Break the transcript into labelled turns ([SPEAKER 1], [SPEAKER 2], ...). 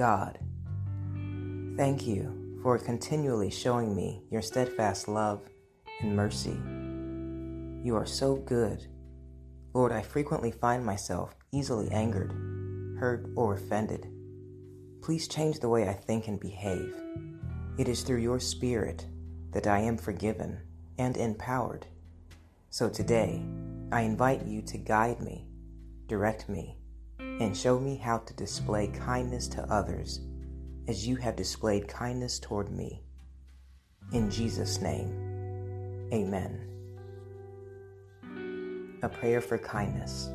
[SPEAKER 1] God, thank you for continually showing me your steadfast love and mercy. You are so good. Lord, I frequently find myself easily angered, hurt, or offended. Please change the way I think and behave. It is through your Spirit that I am forgiven and empowered. So today, I invite you to guide me, direct me, and show me how to display kindness to others as you have displayed kindness toward me. In Jesus' name, amen. A prayer for kindness.